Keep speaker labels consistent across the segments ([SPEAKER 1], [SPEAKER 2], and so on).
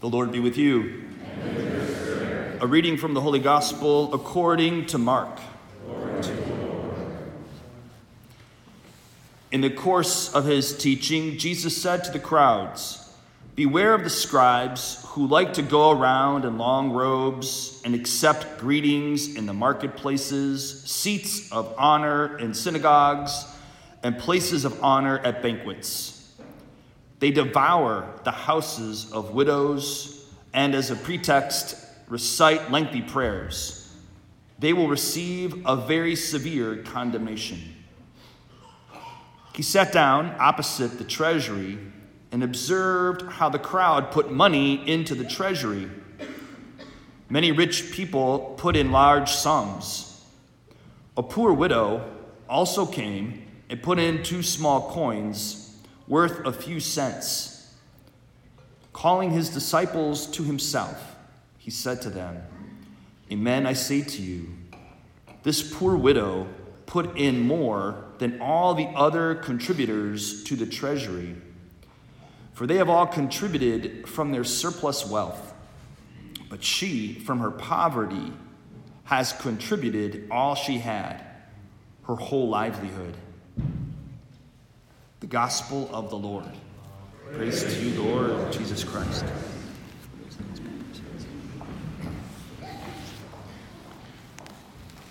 [SPEAKER 1] The Lord be with you. A reading from the Holy Gospel according to Mark. In the course of his teaching, Jesus said to the crowds, Beware of the scribes who like to go around in long robes and accept greetings in the marketplaces, seats of honor in synagogues, and places of honor at banquets they devour the houses of widows and, as a pretext, recite lengthy prayers. They will receive a very severe condemnation. He sat down opposite the treasury and observed how the crowd put money into the treasury. Many rich people put in large sums. A poor widow also came and put in two small coins worth a few cents. Calling his disciples to himself, he said to them, Amen, I say to you, this poor widow put in more than all the other contributors to the treasury, for they have all contributed from their surplus wealth. But she, from her poverty, has contributed all she had, her whole livelihood. The Gospel of the Lord. Praise to you, Lord Jesus Christ.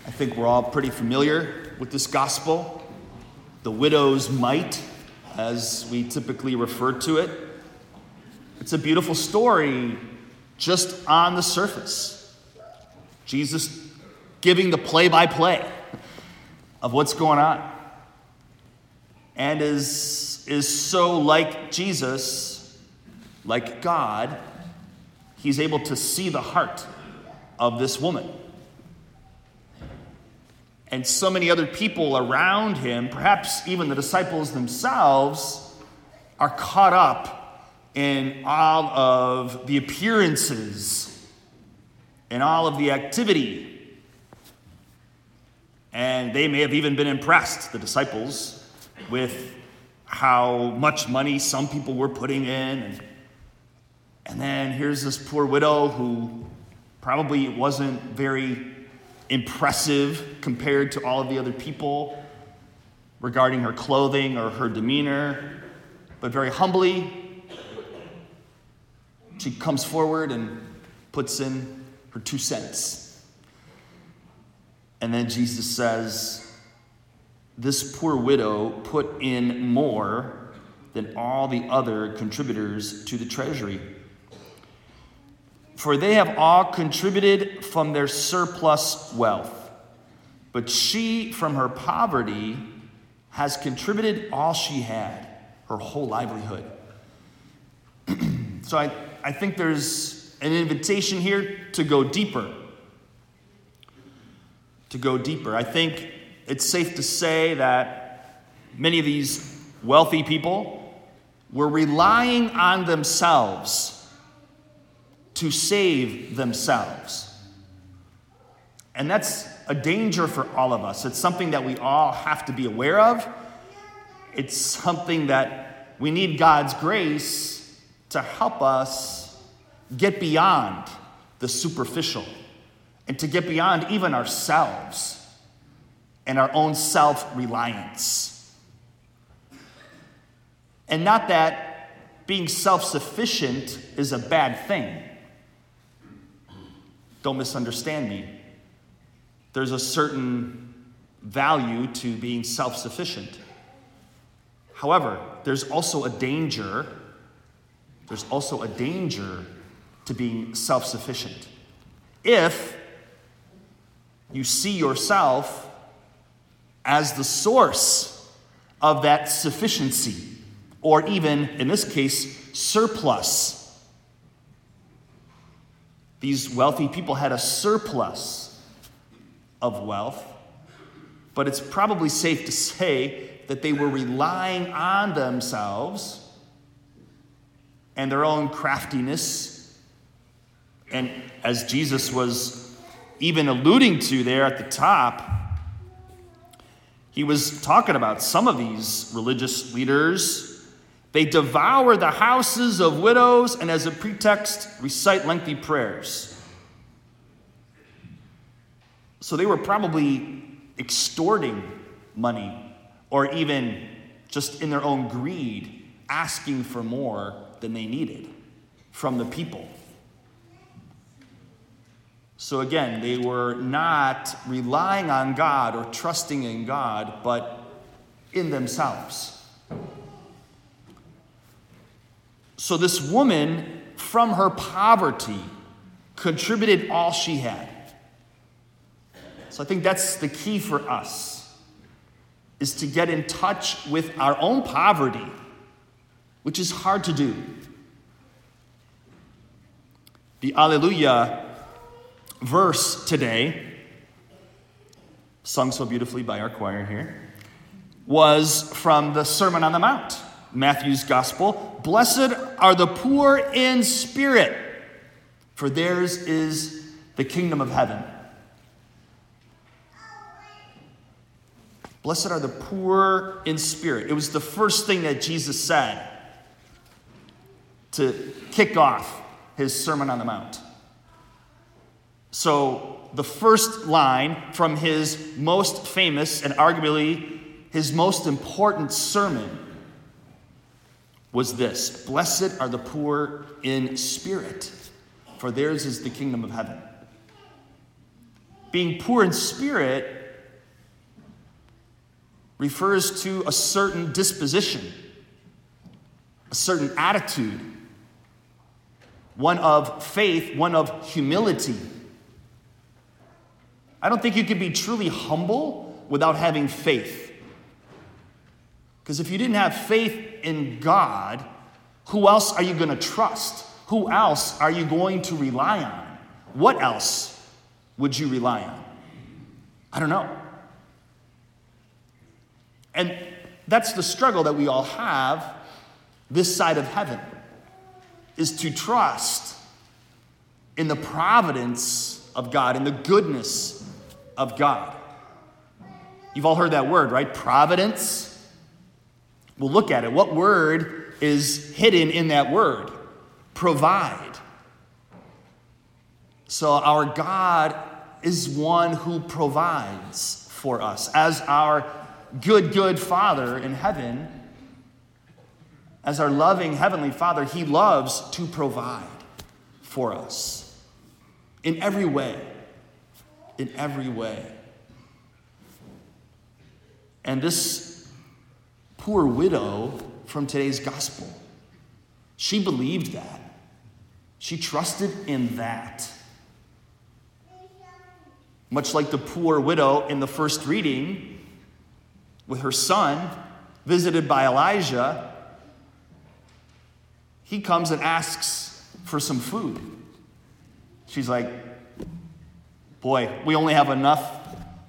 [SPEAKER 1] I think we're all pretty familiar with this gospel, the widow's mite, as we typically refer to it. It's a beautiful story just on the surface. Jesus giving the play by play of what's going on and is, is so like Jesus, like God, he's able to see the heart of this woman. And so many other people around him, perhaps even the disciples themselves, are caught up in all of the appearances and all of the activity. And they may have even been impressed, the disciples, with how much money some people were putting in. And, and then here's this poor widow who probably wasn't very impressive compared to all of the other people regarding her clothing or her demeanor, but very humbly, she comes forward and puts in her two cents. And then Jesus says, this poor widow put in more than all the other contributors to the treasury. For they have all contributed from their surplus wealth, but she from her poverty has contributed all she had, her whole livelihood. so I, I think there's an invitation here to go deeper. To go deeper. I think it's safe to say that many of these wealthy people were relying on themselves to save themselves. And that's a danger for all of us. It's something that we all have to be aware of. It's something that we need God's grace to help us get beyond the superficial and to get beyond even ourselves and our own self reliance. And not that being self sufficient is a bad thing. Don't misunderstand me. There's a certain value to being self sufficient. However, there's also a danger. There's also a danger to being self sufficient. If you see yourself as the source of that sufficiency, or even, in this case, surplus. These wealthy people had a surplus of wealth, but it's probably safe to say that they were relying on themselves and their own craftiness. And as Jesus was even alluding to there at the top, he was talking about some of these religious leaders They devour the houses of widows and, as a pretext, recite lengthy prayers. So they were probably extorting money or even just in their own greed, asking for more than they needed from the people. So again, they were not relying on God or trusting in God, but in themselves. So this woman, from her poverty, contributed all she had. So I think that's the key for us is to get in touch with our own poverty, which is hard to do. The Alleluia verse today, sung so beautifully by our choir here, was from the Sermon on the Mount, Matthew's Gospel. Blessed are the poor in spirit, for theirs is the kingdom of heaven. Blessed are the poor in spirit. It was the first thing that Jesus said to kick off his Sermon on the Mount. So, the first line from his most famous and arguably his most important sermon was this Blessed are the poor in spirit, for theirs is the kingdom of heaven. Being poor in spirit refers to a certain disposition, a certain attitude, one of faith, one of humility. I don't think you could be truly humble without having faith. Because if you didn't have faith in God, who else are you going to trust? Who else are you going to rely on? What else would you rely on? I don't know. And that's the struggle that we all have this side of heaven is to trust in the providence of God, in the goodness of God. You've all heard that word, right? Providence. We'll look at it. What word is hidden in that word? Provide. So, our God is one who provides for us as our good, good Father in heaven, as our loving Heavenly Father, He loves to provide for us in every way. In every way. And this poor widow from today's gospel, she believed that. She trusted in that. Much like the poor widow in the first reading, with her son, visited by Elijah, he comes and asks for some food. She's like, Boy, we only have enough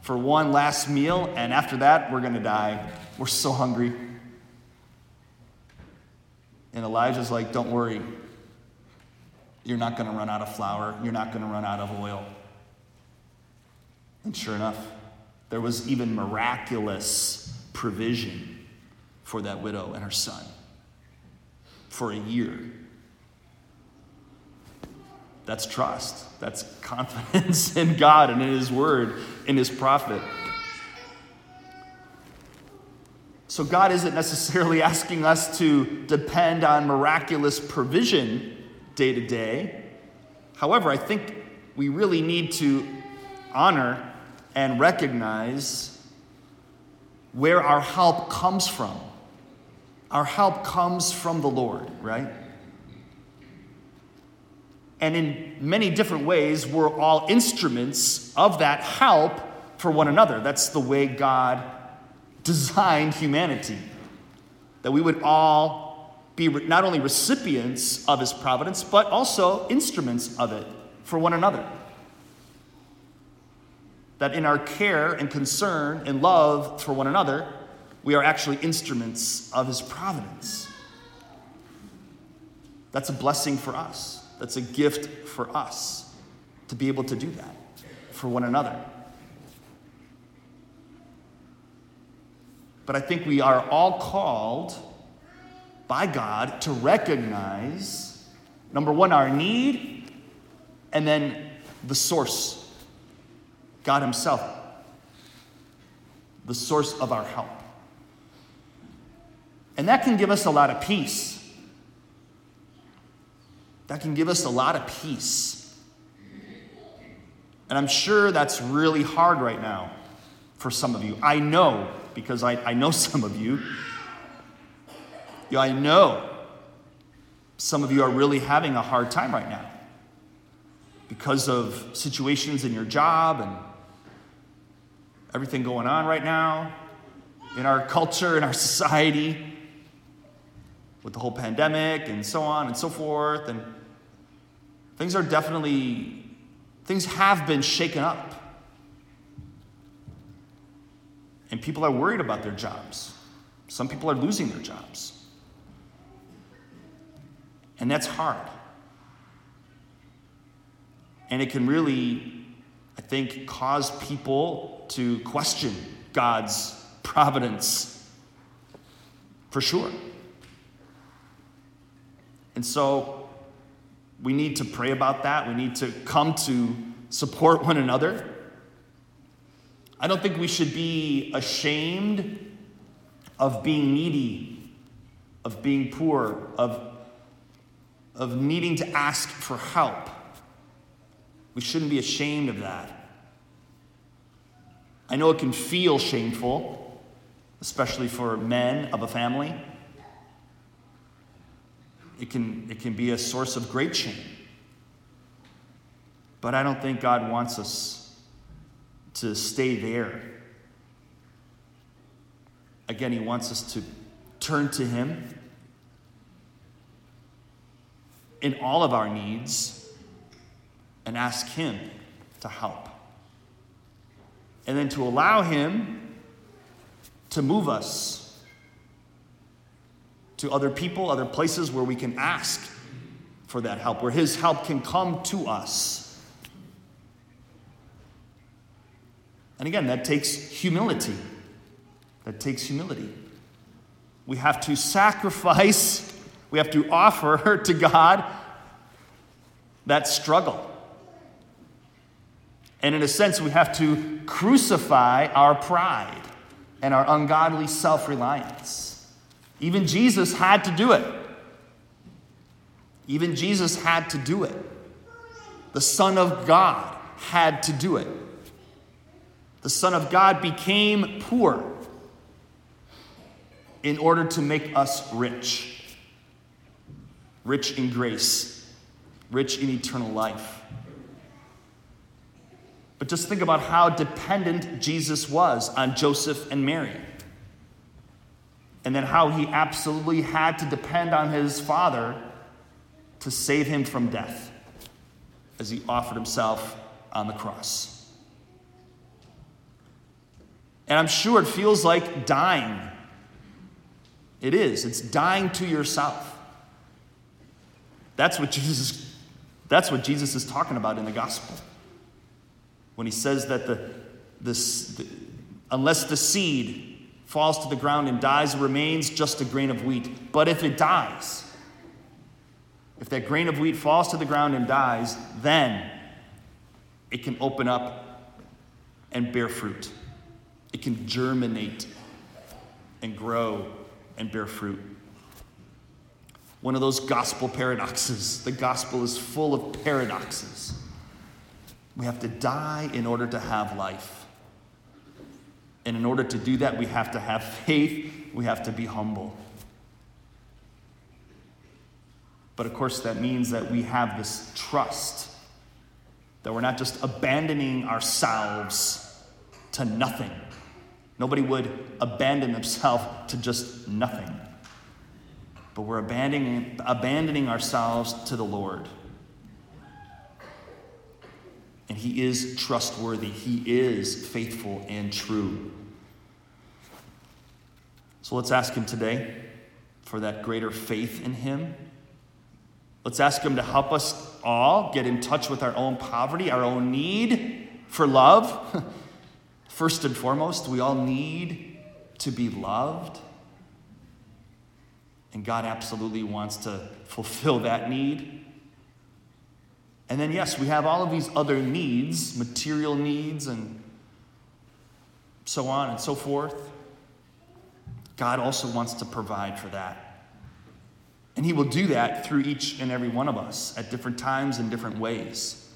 [SPEAKER 1] for one last meal, and after that, we're going to die. We're so hungry. And Elijah's like, Don't worry. You're not going to run out of flour. You're not going to run out of oil. And sure enough, there was even miraculous provision for that widow and her son for a year. That's trust. That's confidence in God and in His Word, in His prophet. So, God isn't necessarily asking us to depend on miraculous provision day to day. However, I think we really need to honor and recognize where our help comes from. Our help comes from the Lord, right? And in many different ways, we're all instruments of that help for one another. That's the way God designed humanity. That we would all be not only recipients of his providence, but also instruments of it for one another that in our care and concern and love for one another, we are actually instruments of His providence. That's a blessing for us. That's a gift for us to be able to do that for one another. But I think we are all called by God to recognize number one, our need, and then the source, God Himself, the source of our help. And that can give us a lot of peace. That can give us a lot of peace. And I'm sure that's really hard right now for some of you. I know, because I, I know some of you. Yeah, I know some of you are really having a hard time right now because of situations in your job and everything going on right now in our culture, in our society, with the whole pandemic and so on and so forth. And things are definitely, things have been shaken up. And people are worried about their jobs. Some people are losing their jobs. And that's hard. And it can really, I think, cause people to question God's providence for sure. And so we need to pray about that. We need to come to support one another. I don't think we should be ashamed of being needy, of being poor, of, of needing to ask for help. We shouldn't be ashamed of that. I know it can feel shameful, especially for men of a family. It can, it can be a source of great shame. But I don't think God wants us to stay there. Again, He wants us to turn to Him in all of our needs and ask Him to help. And then to allow Him to move us to other people, other places where we can ask for that help, where His help can come to us. And again, that takes humility. That takes humility. We have to sacrifice, we have to offer to God that struggle. And in a sense, we have to crucify our pride and our ungodly self reliance. Even Jesus had to do it. Even Jesus had to do it. The Son of God had to do it the Son of God became poor in order to make us rich. Rich in grace, rich in eternal life. But just think about how dependent Jesus was on Joseph and Mary. And then how he absolutely had to depend on his father to save him from death as he offered himself on the cross. And I'm sure it feels like dying. It is. It's dying to yourself. That's what Jesus that's what Jesus is talking about in the gospel. When he says that the, this, the unless the seed falls to the ground and dies, remains just a grain of wheat. But if it dies, if that grain of wheat falls to the ground and dies, then it can open up and bear fruit. It can germinate and grow and bear fruit. One of those gospel paradoxes. The gospel is full of paradoxes. We have to die in order to have life. And in order to do that, we have to have faith, we have to be humble. But of course, that means that we have this trust that we're not just abandoning ourselves to nothing Nobody would abandon themselves to just nothing. But we're abandoning, abandoning ourselves to the Lord. And He is trustworthy, He is faithful and true. So let's ask Him today for that greater faith in Him. Let's ask Him to help us all get in touch with our own poverty, our own need for love. First and foremost, we all need to be loved. And God absolutely wants to fulfill that need. And then, yes, we have all of these other needs, material needs, and so on and so forth. God also wants to provide for that. And He will do that through each and every one of us at different times in different ways.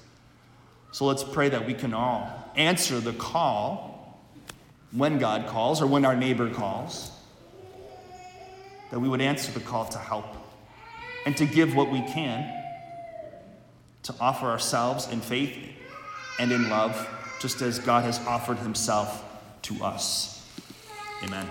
[SPEAKER 1] So let's pray that we can all answer the call when God calls or when our neighbor calls, that we would answer the call to help and to give what we can, to offer ourselves in faith and in love, just as God has offered Himself to us. Amen.